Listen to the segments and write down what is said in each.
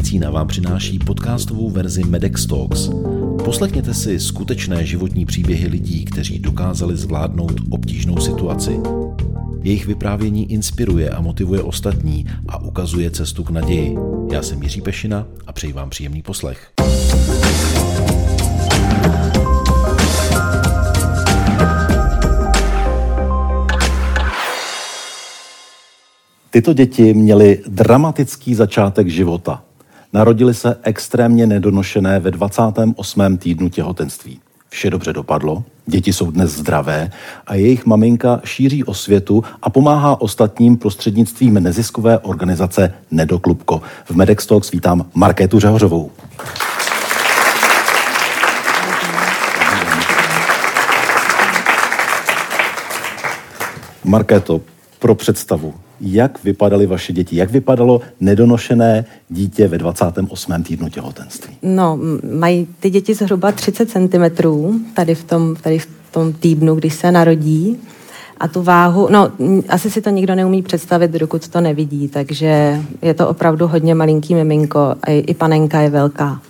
Medicína vám přináší podcastovou verzi Medex Talks. Poslechněte si skutečné životní příběhy lidí, kteří dokázali zvládnout obtížnou situaci. Jejich vyprávění inspiruje a motivuje ostatní a ukazuje cestu k naději. Já jsem Jiří Pešina a přeji vám příjemný poslech. Tyto děti měly dramatický začátek života. Narodili se extrémně nedonošené ve 28. týdnu těhotenství. Vše dobře dopadlo, děti jsou dnes zdravé a jejich maminka šíří osvětu a pomáhá ostatním prostřednictvím neziskové organizace Nedoklubko. V Medex Talks vítám Markétu Řehořovou. Markéto, pro představu, jak vypadaly vaše děti, jak vypadalo nedonošené dítě ve 28. týdnu těhotenství? No, mají ty děti zhruba 30 cm tady v tom, tady v tom týdnu, když se narodí. A tu váhu, no, asi si to nikdo neumí představit, dokud to nevidí, takže je to opravdu hodně malinký miminko a i panenka je velká.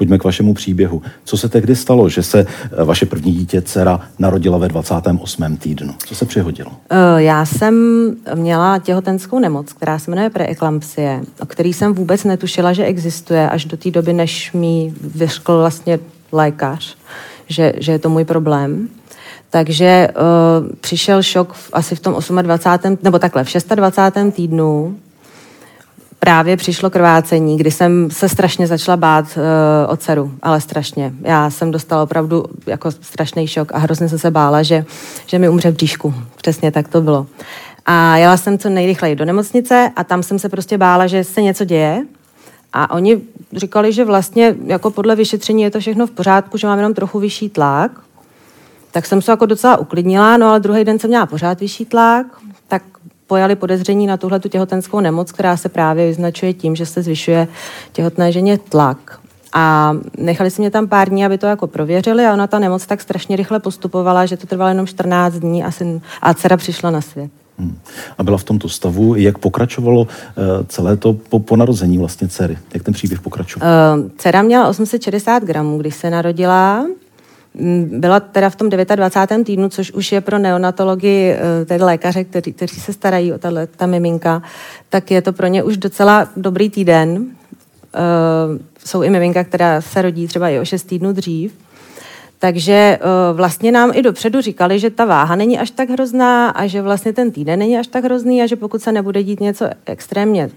Pojďme k vašemu příběhu. Co se tehdy stalo, že se eh, vaše první dítě, dcera, narodila ve 28. týdnu? Co se přihodilo? Eh, já jsem měla těhotenskou nemoc, která se jmenuje preeklampsie, o který jsem vůbec netušila, že existuje až do té doby, než mi vyřkl vlastně lékař, že, že je to můj problém. Takže uh, přišel šok v, asi v tom 28. nebo takhle, v 26. týdnu právě přišlo krvácení, kdy jsem se strašně začala bát uh, o dceru, ale strašně. Já jsem dostala opravdu jako strašný šok a hrozně jsem se bála, že, že mi umře v bříšku. Přesně tak to bylo. A jela jsem co nejrychleji do nemocnice a tam jsem se prostě bála, že se něco děje. A oni říkali, že vlastně jako podle vyšetření je to všechno v pořádku, že mám jenom trochu vyšší tlak. Tak jsem se jako docela uklidnila, no ale druhý den jsem měla pořád vyšší tlak, tak pojali podezření na tuhle těhotenskou nemoc, která se právě vyznačuje tím, že se zvyšuje těhotné ženě tlak. A nechali si mě tam pár dní, aby to jako prověřili a ona ta nemoc tak strašně rychle postupovala, že to trvalo jenom 14 dní a, syn, a dcera přišla na svět. Hmm. A byla v tomto stavu, jak pokračovalo uh, celé to po, po narození vlastně dcery? Jak ten příběh pokračoval? Uh, dcera měla 860 gramů, když se narodila. Byla teda v tom 29. týdnu, což už je pro neonatologii, eh, tedy lékaře, kteří, kteří se starají o tato, ta miminka, tak je to pro ně už docela dobrý týden. Uh, jsou i miminka, která se rodí třeba i o 6 týdnů dřív. Takže uh, vlastně nám i dopředu říkali, že ta váha není až tak hrozná a že vlastně ten týden není až tak hrozný a že pokud se nebude dít něco extrémně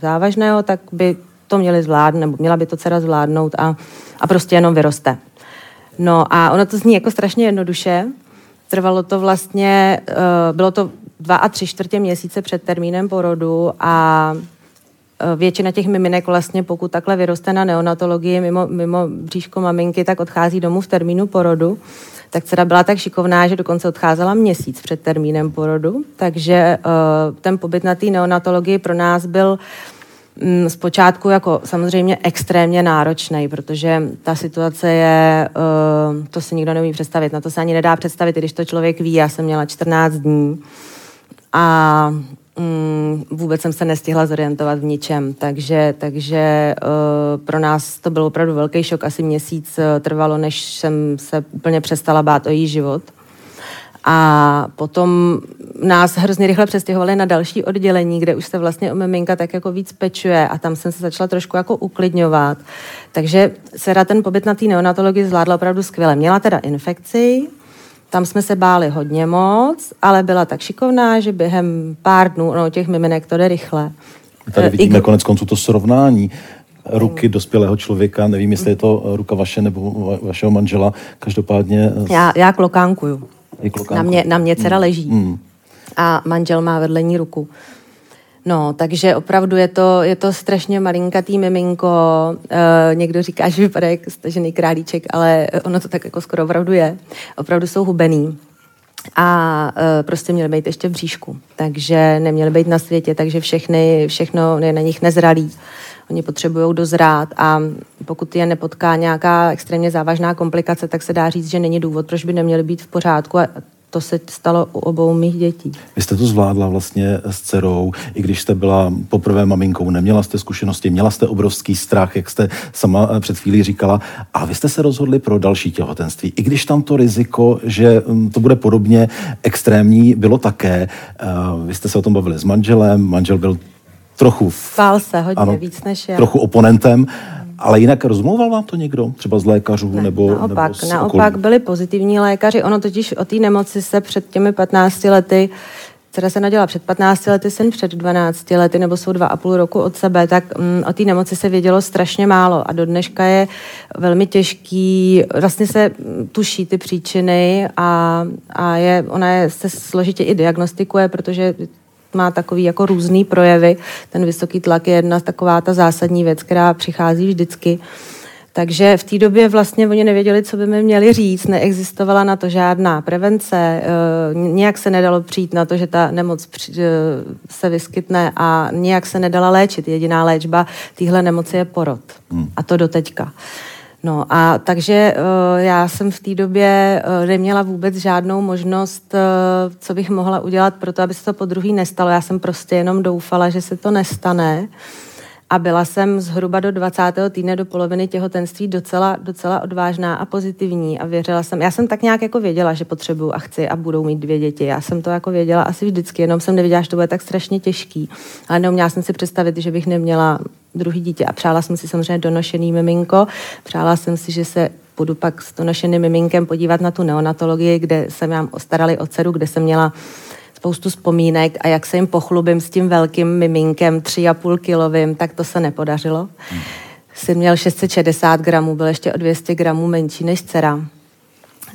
závažného, tak by to měli zvládnout, nebo měla by to dcera zvládnout a, a prostě jenom vyroste. No a ono to zní jako strašně jednoduše. Trvalo to vlastně, uh, bylo to dva a tři čtvrtě měsíce před termínem porodu a uh, většina těch miminek vlastně, pokud takhle vyroste na neonatologii mimo, mimo bříško maminky, tak odchází domů v termínu porodu. Tak dcera byla tak šikovná, že dokonce odcházela měsíc před termínem porodu. Takže uh, ten pobyt na té neonatologii pro nás byl uh, zpočátku jako samozřejmě extrémně náročný, protože ta situace je, uh, to si nikdo neumí představit, na to se ani nedá představit, když to člověk ví. Já jsem měla 14 dní a um, vůbec jsem se nestihla zorientovat v ničem, takže, takže uh, pro nás to byl opravdu velký šok. Asi měsíc uh, trvalo, než jsem se úplně přestala bát o její život. A potom nás hrozně rychle přestěhovali na další oddělení, kde už se vlastně o miminka tak jako víc pečuje a tam jsem se začala trošku jako uklidňovat. Takže Sera ten pobyt na té neonatologii zvládla opravdu skvěle. Měla teda infekci, tam jsme se báli hodně moc, ale byla tak šikovná, že během pár dnů, no těch miminek to jde rychle. Tady eh, vidíme I... konec konců to srovnání ruky dospělého člověka, nevím, jestli je to ruka vaše nebo vašeho manžela, každopádně... Já, já klokánkuju. Na mě, na mě dcera mm. leží. Mm. A manžel má vedle ní ruku. No, takže opravdu je to, je to strašně malinkatý miminko. E, někdo říká, že vypadá jako stažený králíček, ale ono to tak jako skoro opravdu je. Opravdu jsou hubený. A e, prostě měli být ještě v bříšku. Takže neměli být na světě, takže všechny, všechno je na nich nezralý. Oni potřebují dozrát a pokud je nepotká nějaká extrémně závažná komplikace, tak se dá říct, že není důvod, proč by neměli být v pořádku a to se stalo u obou mých dětí. Vy jste to zvládla vlastně s dcerou, i když jste byla poprvé maminkou, neměla jste zkušenosti, měla jste obrovský strach, jak jste sama eh, před chvílí říkala, a vy jste se rozhodli pro další těhotenství. I když tam to riziko, že hm, to bude podobně extrémní, bylo také. Eh, vy jste se o tom bavili s manželem, manžel byl trochu... Fál se hodně ano, víc než já. Trochu oponentem. Ale jinak rozmluval vám to někdo? Třeba z lékařů ne, nebo Naopak, nebo naopak byli pozitivní lékaři. Ono totiž o té nemoci se před těmi 15 lety která se nadělala před 15 lety, syn před 12 lety, nebo jsou dva a půl roku od sebe, tak mm, o té nemoci se vědělo strašně málo a do dneška je velmi těžký, vlastně se tuší ty příčiny a, a je, ona je, se složitě i diagnostikuje, protože má takový jako různý projevy. Ten vysoký tlak je jedna taková ta zásadní věc, která přichází vždycky. Takže v té době vlastně oni nevěděli, co by mi měli říct, neexistovala na to žádná prevence, e, nějak se nedalo přijít na to, že ta nemoc při, e, se vyskytne a nějak se nedala léčit. Jediná léčba téhle nemoci je porod. Hmm. A to do teďka. No a takže uh, já jsem v té době uh, neměla vůbec žádnou možnost, uh, co bych mohla udělat pro to, aby se to po druhý nestalo. Já jsem prostě jenom doufala, že se to nestane. A byla jsem zhruba do 20. týdne, do poloviny těhotenství docela, docela odvážná a pozitivní a věřila jsem. Já jsem tak nějak jako věděla, že potřebuju a chci a budou mít dvě děti. Já jsem to jako věděla asi vždycky, jenom jsem nevěděla, že to bude tak strašně těžký. Ale neuměla jsem si představit, že bych neměla druhý dítě. A přála jsem si samozřejmě donošený miminko. Přála jsem si, že se budu pak s donošeným miminkem podívat na tu neonatologii, kde jsem nám ostarali o dceru, kde jsem měla spoustu vzpomínek a jak se jim pochlubím s tím velkým miminkem, tři a půl kilovým, tak to se nepodařilo. Syn měl 660 gramů, byl ještě o 200 gramů menší než dcera.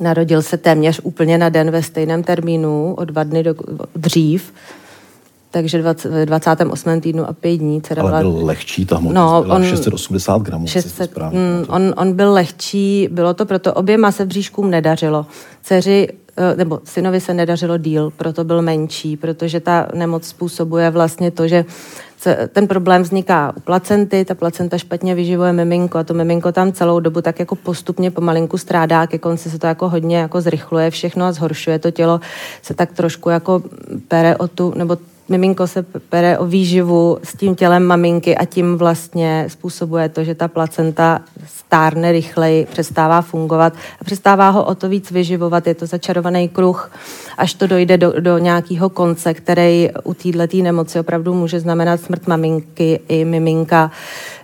Narodil se téměř úplně na den ve stejném termínu, o dva dny do, dřív takže 20, v 28. týdnu a 5 dní. Dcera Ale byl byla... lehčí, ta hmotnost no, byla on, 680 gramů. 600, mm, on, on byl lehčí, bylo to proto, oběma se bříškům nedařilo. Dceři eh, nebo synovi se nedařilo díl, proto byl menší, protože ta nemoc způsobuje vlastně to, že ten problém vzniká u placenty, ta placenta špatně vyživuje miminko a to miminko tam celou dobu tak jako postupně pomalinku strádá, ke konci se to jako hodně jako zrychluje všechno a zhoršuje to tělo, se tak trošku jako pere o tu, nebo miminko se pere o výživu s tím tělem maminky a tím vlastně způsobuje to, že ta placenta stárne rychleji, přestává fungovat a přestává ho o to víc vyživovat. Je to začarovaný kruh, až to dojde do, do nějakého konce, který u této nemoci opravdu může znamenat smrt maminky i miminka.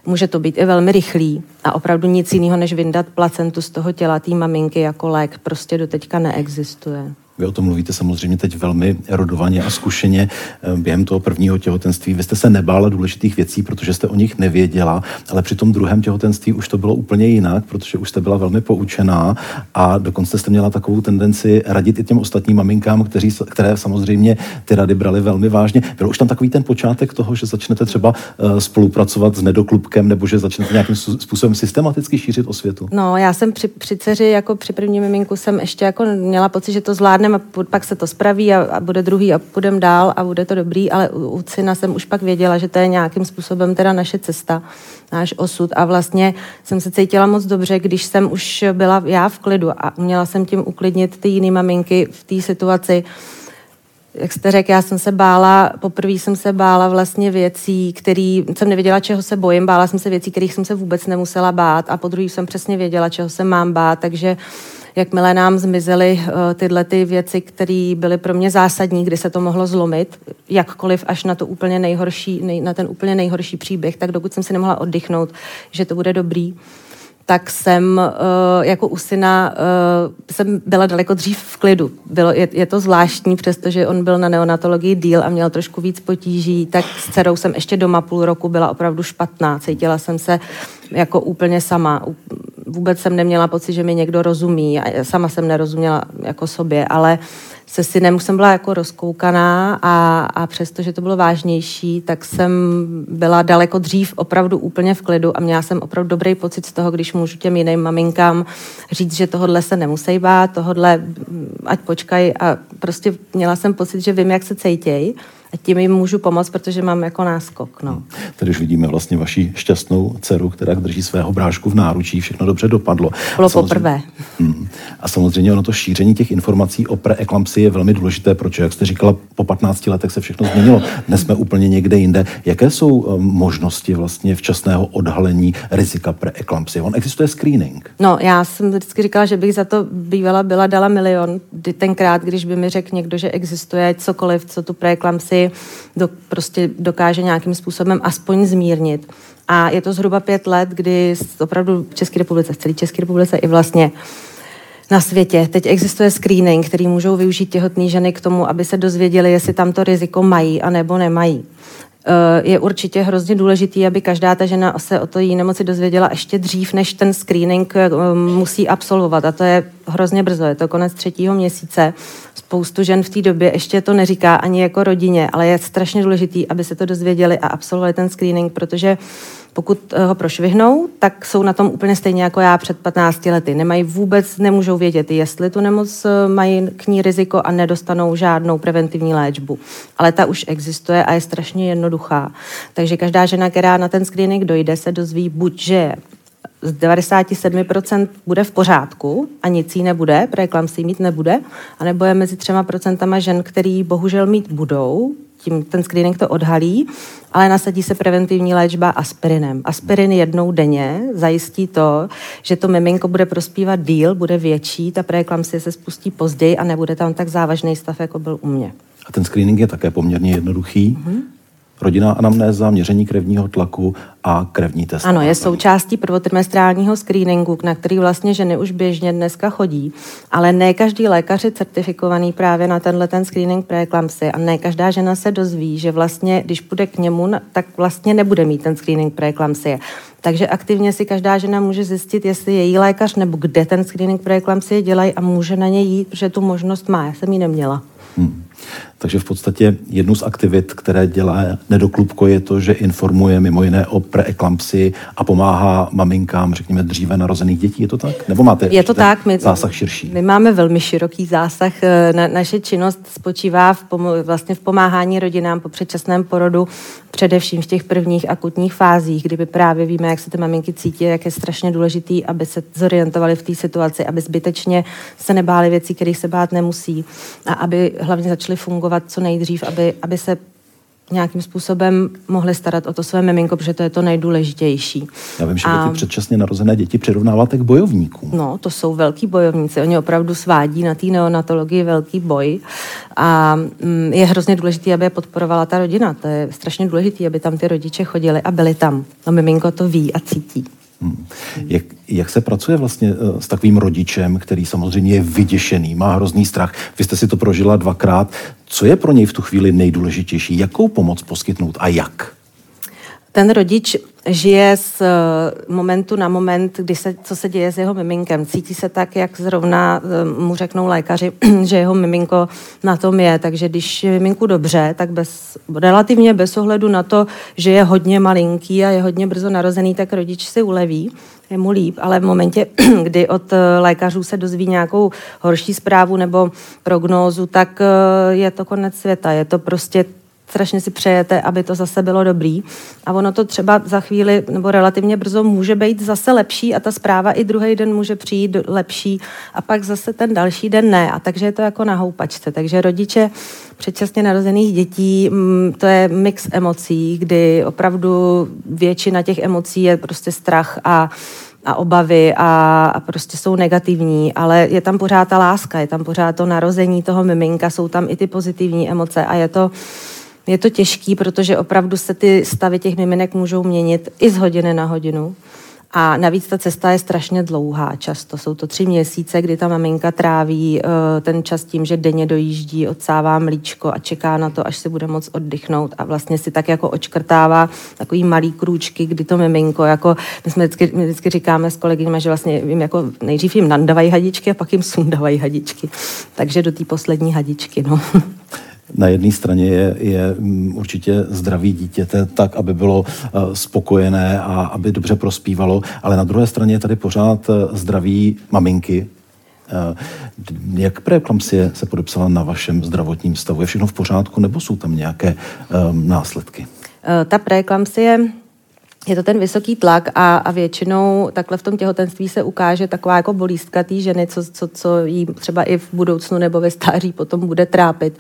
Může to být i velmi rychlý a opravdu nic jiného, než vyndat placentu z toho těla té maminky jako lék, prostě do teďka neexistuje. Vy o tom mluvíte samozřejmě teď velmi erudovaně a zkušeně eh, během toho prvního těhotenství. Vy jste se nebála důležitých věcí, protože jste o nich nevěděla, ale při tom druhém těhotenství už to bylo úplně jinak, protože už jste byla velmi poučená a dokonce jste měla takovou tendenci radit i těm ostatním maminkám, kteří, které samozřejmě ty rady brali velmi vážně. Byl už tam takový ten počátek toho, že začnete třeba uh, spolupracovat s nedoklubkem nebo že začnete nějakým způsobem systematicky šířit o světu? No, já jsem při, při dceři, jako při první miminku jsem ještě jako měla pocit, že to zvládne zvládneme, pak se to spraví a, a bude druhý a půjdeme dál a bude to dobrý, ale u, u syna jsem už pak věděla, že to je nějakým způsobem teda naše cesta, náš osud. A vlastně jsem se cítila moc dobře, když jsem už byla já v klidu a uměla jsem tím uklidnit ty jiné maminky v té situaci, jak jste řekl, já jsem se bála, poprvé jsem se bála vlastně věcí, který jsem nevěděla, čeho se bojím, bála jsem se věcí, kterých jsem se vůbec nemusela bát a po druhý jsem přesně věděla, čeho se mám bát, takže jakmile nám zmizely uh, tyhle ty věci, které byly pro mě zásadní, kdy se to mohlo zlomit, jakkoliv až na to úplně nejhorší, nej, na ten úplně nejhorší příběh, tak dokud jsem si nemohla oddychnout, že to bude dobrý, tak jsem uh, jako u syna uh, jsem byla daleko dřív v klidu. Bylo, je, je to zvláštní, přestože on byl na neonatologii díl a měl trošku víc potíží, tak s dcerou jsem ještě doma půl roku byla opravdu špatná. Cítila jsem se jako úplně sama. Vůbec jsem neměla pocit, že mi někdo rozumí. A sama jsem nerozuměla jako sobě, ale se synem jsem byla jako rozkoukaná a, a přesto, že to bylo vážnější, tak jsem byla daleko dřív opravdu úplně v klidu a měla jsem opravdu dobrý pocit z toho, když můžu těm jiným maminkám říct, že tohodle se nemusí bát, tohodle ať počkají a prostě měla jsem pocit, že vím, jak se cejtěj a tím jim můžu pomoct, protože mám jako náskok. No. Hmm. Tady už vidíme vlastně vaši šťastnou dceru, která drží svého brášku v náručí, všechno dobře dopadlo. Bylo poprvé. Hmm. A samozřejmě ono to šíření těch informací o preeklampsii je velmi důležité, protože, jak jste říkala, po 15 letech se všechno změnilo. Dnes jsme úplně někde jinde. Jaké jsou eh, možnosti vlastně včasného odhalení rizika preeklampsie? On existuje screening. No, já jsem vždycky říkala, že bych za to bývala byla dala milion. Tenkrát, když by mi řekl někdo, že existuje cokoliv, co tu preeklampsii do, prostě dokáže nějakým způsobem aspoň zmírnit. A je to zhruba pět let, kdy opravdu v České republice, v celé České republice i vlastně na světě. Teď existuje screening, který můžou využít těhotné ženy k tomu, aby se dozvěděli, jestli tam to riziko mají a nebo nemají. Eh, je určitě hrozně důležitý, aby každá ta žena se o to jí nemoci dozvěděla ještě dřív, než ten screening eh, musí absolvovat. A to je hrozně brzo, je to konec třetího měsíce. Spoustu žen v té době ještě to neříká ani jako rodině, ale je strašně důležitý, aby se to dozvěděli a absolvovali ten screening, protože pokud eh, ho prošvihnou, tak jsou na tom úplně stejně jako já před 15 lety. Nemají vůbec, nemůžou vědět, jestli tu nemoc eh, mají k ní riziko a nedostanou žádnou preventivní léčbu. Ale ta už existuje a je strašně jednoduchá. Takže každá žena, která na ten screening dojde, se dozví buď, že z 97% bude v pořádku a nic jí nebude, preeklamsii mít nebude, anebo je mezi třema procentama žen, který bohužel mít budou, tím ten screening to odhalí, ale nasadí se preventivní léčba aspirinem. Aspirin jednou denně zajistí to, že to miminko bude prospívat díl, bude větší, ta preeklampsie se spustí později a nebude tam tak závažný stav, jako byl u mě. A ten screening je také poměrně jednoduchý. Mm-hmm rodinná anamnéza, měření krevního tlaku a krevní test. Ano, je součástí prvotrimestrálního screeningu, na který vlastně ženy už běžně dneska chodí, ale ne každý lékař je certifikovaný právě na tenhle ten screening preeklampsie a ne každá žena se dozví, že vlastně, když půjde k němu, tak vlastně nebude mít ten screening preeklampsie. Takže aktivně si každá žena může zjistit, jestli její lékař nebo kde ten screening preeklampsie dělají a může na něj jít, protože tu možnost má. Já jsem ji neměla. Hmm. Takže v podstatě jednu z aktivit, které dělá Nedoklubko, je to, že informuje mimo jiné o preeklampsii a pomáhá maminkám, řekněme, dříve narozených dětí. Je to tak? Nebo máte je to tak, my, zásah širší? My máme velmi široký zásah. Eh, na, naše činnost spočívá v, pom- vlastně v pomáhání rodinám po předčasném porodu, především v těch prvních akutních fázích, kdyby právě víme, jak se ty maminky cítí, jak je strašně důležitý, aby se zorientovali v té situaci, aby zbytečně se nebáli věcí, kterých se bát nemusí a aby hlavně začaly fungovat co nejdřív, aby, aby se nějakým způsobem mohli starat o to své miminko, protože to je to nejdůležitější. Já vím, že a... ty předčasně narozené děti přirovnáváte k bojovníkům. No, to jsou velký bojovníci. Oni opravdu svádí na té neonatologii velký boj a mm, je hrozně důležité, aby je podporovala ta rodina. To je strašně důležité, aby tam ty rodiče chodili a byli tam. No, miminko to ví a cítí. Hmm. Jak, jak se pracuje vlastně eh, s takovým rodičem, který samozřejmě je vyděšený, má hrozný strach? Vy jste si to prožila dvakrát. Co je pro něj v tu chvíli nejdůležitější? Jakou pomoc poskytnout a jak? Ten rodič žije z eh, momentu na moment, kdy se, co se děje s jeho miminkem. Cítí se tak, jak zrovna eh, mu řeknou lékaři, že jeho miminko na tom je. Takže když je miminku dobře, tak bez, relativně bez ohledu na to, že je hodně malinký a je hodně brzo narozený, tak rodič si uleví je mu líp, ale v momentě, kdy od eh, lékařů se dozví nějakou horší zprávu nebo prognózu, tak je to konec světa. Je to prostě strašně si přejete, aby to zase bylo dobrý. A ono to třeba za chvíli nebo relativně brzo může být zase lepší a ta zpráva i druhý den může přijít lepší a pak zase ten další den ne. A takže je to jako na houpačce. Takže rodiče předčasně narozených dětí, mm, to je mix emocí, kdy opravdu většina těch emocí je prostě strach a a obavy a, a prostě jsou negativní, ale je tam pořád ta láska, je tam pořád to narození toho miminka, jsou tam i ty pozitivní emoce a je to, je to těžký, protože opravdu se ty stavy těch miminek můžou měnit i z hodiny na hodinu. A navíc ta cesta je strašně dlouhá často. Jsou to tři měsíce, kdy ta maminka tráví uh, ten čas tím, že denně dojíždí, odsává mlíčko a čeká na to, až si bude moc oddychnout a vlastně si tak jako očkrtává takový malý krůčky, kdy to miminko, jako my jsme vždycky, my vždycky říkáme s kolegyněmi, že vlastně jim jako nejdřív jim nandávají hadičky a pak jim sundávají hadičky. Takže do té poslední hadičky, no. na jedné straně je, je mm, určitě zdraví dítěte tak, aby bylo eh, spokojené a aby dobře prospívalo, ale na druhé straně je tady pořád eh, zdraví maminky, Jak preeklampsie se podepsala na vašem zdravotním stavu? Je všechno v pořádku nebo jsou tam nějaké um, následky? Ta preeklampsie je to ten vysoký tlak a, a většinou takhle v tom těhotenství se ukáže taková jako bolístka té ženy, co, co, co jí třeba i v budoucnu nebo ve stáří potom bude trápit.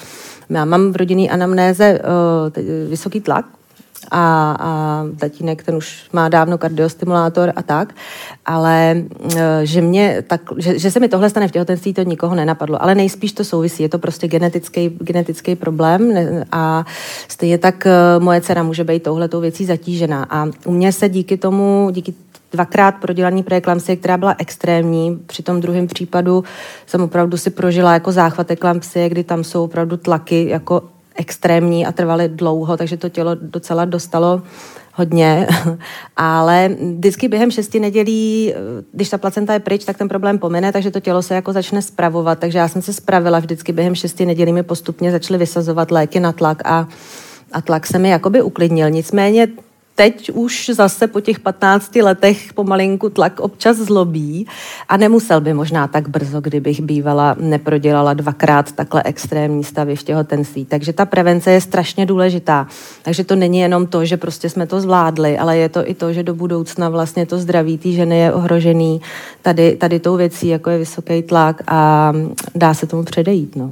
Já mám v rodinný anamnéze uh, vysoký tlak, a, a tatínek ten už má dávno kardiostimulátor a tak, ale e, že, mě tak, že, že se mi tohle stane v těhotenství, to nikoho nenapadlo, ale nejspíš to souvisí, je to prostě genetický, genetický problém a stejně tak e, moje dcera může být touhletou věcí zatížená a u mě se díky tomu, díky dvakrát prodělaný preeklampsie, která byla extrémní. Při tom druhém případu jsem opravdu si prožila jako záchvat eklampsie, kdy tam jsou opravdu tlaky jako extrémní a trvaly dlouho, takže to tělo docela dostalo hodně, ale vždycky během šesti nedělí, když ta placenta je pryč, tak ten problém pomine, takže to tělo se jako začne spravovat, takže já jsem se spravila vždycky během šesti nedělí mi postupně začaly vysazovat léky na tlak a a tlak se mi jakoby uklidnil. Nicméně teď už zase po těch 15 letech pomalinku tlak občas zlobí a nemusel by možná tak brzo, kdybych bývala neprodělala dvakrát takhle extrémní stavy v těhotenství. Takže ta prevence je strašně důležitá. Takže to není jenom to, že prostě jsme to zvládli, ale je to i to, že do budoucna vlastně to zdraví té ženy je ohrožený tady, tady tou věcí, jako je vysoký tlak a dá se tomu předejít. No.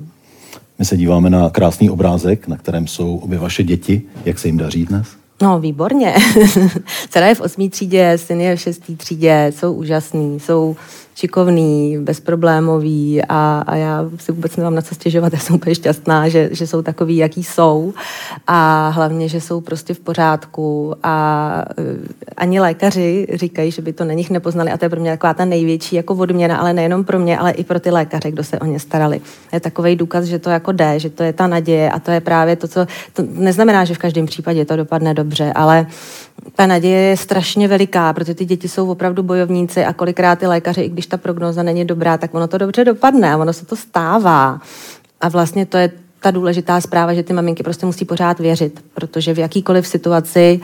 My se díváme na krásný obrázek, na kterém jsou obě vaše děti. Jak se jim daří dnes? No, výborně. Dcera je v osmý třídě, syn je v šestý třídě, jsou úžasný, jsou šikovný, bezproblémový a, a já si vůbec nemám na co stěžovat, já jsem úplně šťastná, že, že jsou takový, jaký jsou. A hlavně, že jsou prostě v pořádku. A uh, ani lékaři říkají, že by to na nich nepoznali. A to je pro mě taková ta největší jako odměna, ale nejenom pro mě, ale i pro ty lékaře, kdo se o ně starali. Je takový důkaz, že to jako jde, že to je ta naděje a to je právě to, co, to neznamená, že v každém případě to dopadne dobře, ale ta naděje je strašně veliká, protože ty děti jsou opravdu bojovníci a kolikrát ty lékaři, i když ta prognoza není dobrá, tak ono to dobře dopadne a ono se to stává. A vlastně to je ta důležitá zpráva, že ty maminky prostě musí pořád věřit, protože v jakýkoliv situaci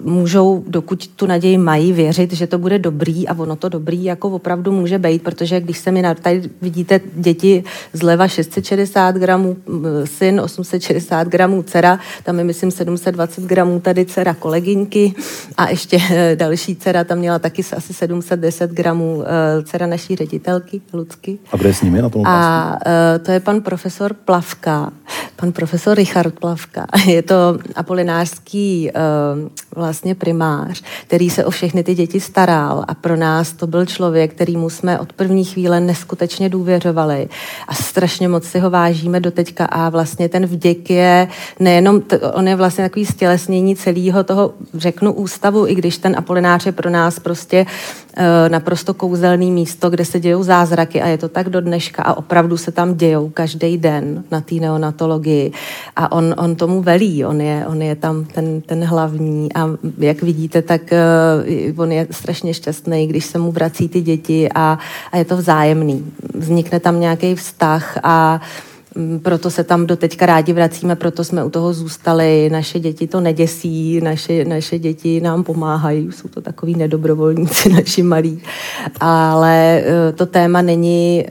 můžou, dokud tu naději mají, věřit, že to bude dobrý a ono to dobrý jako opravdu může být, protože když se mi tady vidíte děti zleva 660 gramů, syn 860 gramů, dcera, tam je myslím 720 gramů tady dcera kolegyňky a ještě eh, další dcera tam měla taky asi 710 gramů eh, dcera naší ředitelky Lucky. A kde s nimi na tom A eh, to je pan profesor Plavka, pan profesor Richard Plavka. Je to apolinářský uh, vlastně primář, který se o všechny ty děti staral a pro nás to byl člověk, kterýmu jsme od první chvíle neskutečně důvěřovali a strašně moc si ho vážíme do teďka a vlastně ten vděk je nejenom, t- on je vlastně takový stělesnění celého toho, řeknu, ústavu, i když ten apolinář je pro nás prostě naprosto kouzelný místo, kde se dějou zázraky a je to tak do dneška a opravdu se tam dějou každý den na té neonatologii a on, on tomu velí, on je, on je tam ten, ten hlavní a jak vidíte, tak uh, on je strašně šťastný, když se mu vrací ty děti a, a je to vzájemný. Vznikne tam nějaký vztah a uh, proto se tam do teďka rádi vracíme, proto jsme u toho zůstali. Naše děti to neděsí, naše, naše děti nám pomáhají, jsou to takový nedobrovolníci naši malí. Ale uh, to téma není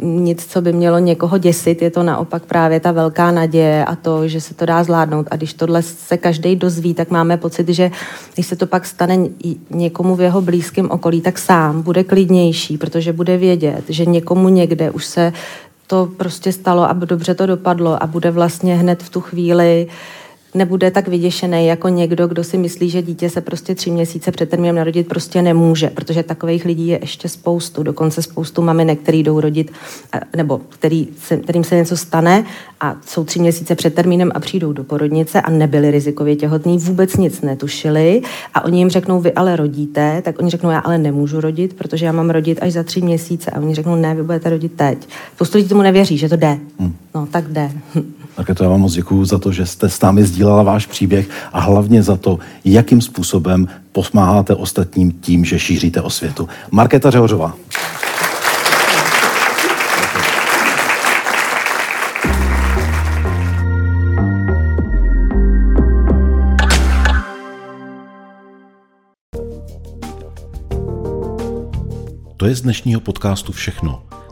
uh, nic, co by mělo někoho děsit, je to naopak právě ta velká naděje a to, že se to dá zvládnout. A když tohle se každý dozví, tak máme pocit, že když se to pak stane někomu v jeho blízkém okolí, tak sám bude klidnější, protože bude vědět, že někomu někde už se to prostě stalo a dobře to dopadlo a bude vlastně hned v tu chvíli nebude tak vyděšený jako někdo, kdo si myslí, že dítě se prostě tři měsíce před termínem narodit prostě nemůže, protože takových lidí je ještě spoustu, dokonce spoustu maminek, který jdou rodit, nebo který se, kterým se něco stane a jsou tři měsíce před termínem a přijdou do porodnice a nebyli rizikově těhotní, vůbec nic netušili a oni jim řeknou, vy ale rodíte, tak oni řeknou, já ale nemůžu rodit, protože já mám rodit až za tři měsíce a oni řeknou, ne, vy budete rodit teď. Spoustu lidí tomu nevěří, že to jde. Hmm. No, tak jde. Tak to já vám moc děkuju za to, že jste s námi sdílela váš příběh a hlavně za to, jakým způsobem pomáháte ostatním tím, že šíříte osvětu. Markéta Řehořová. To je z dnešního podcastu všechno.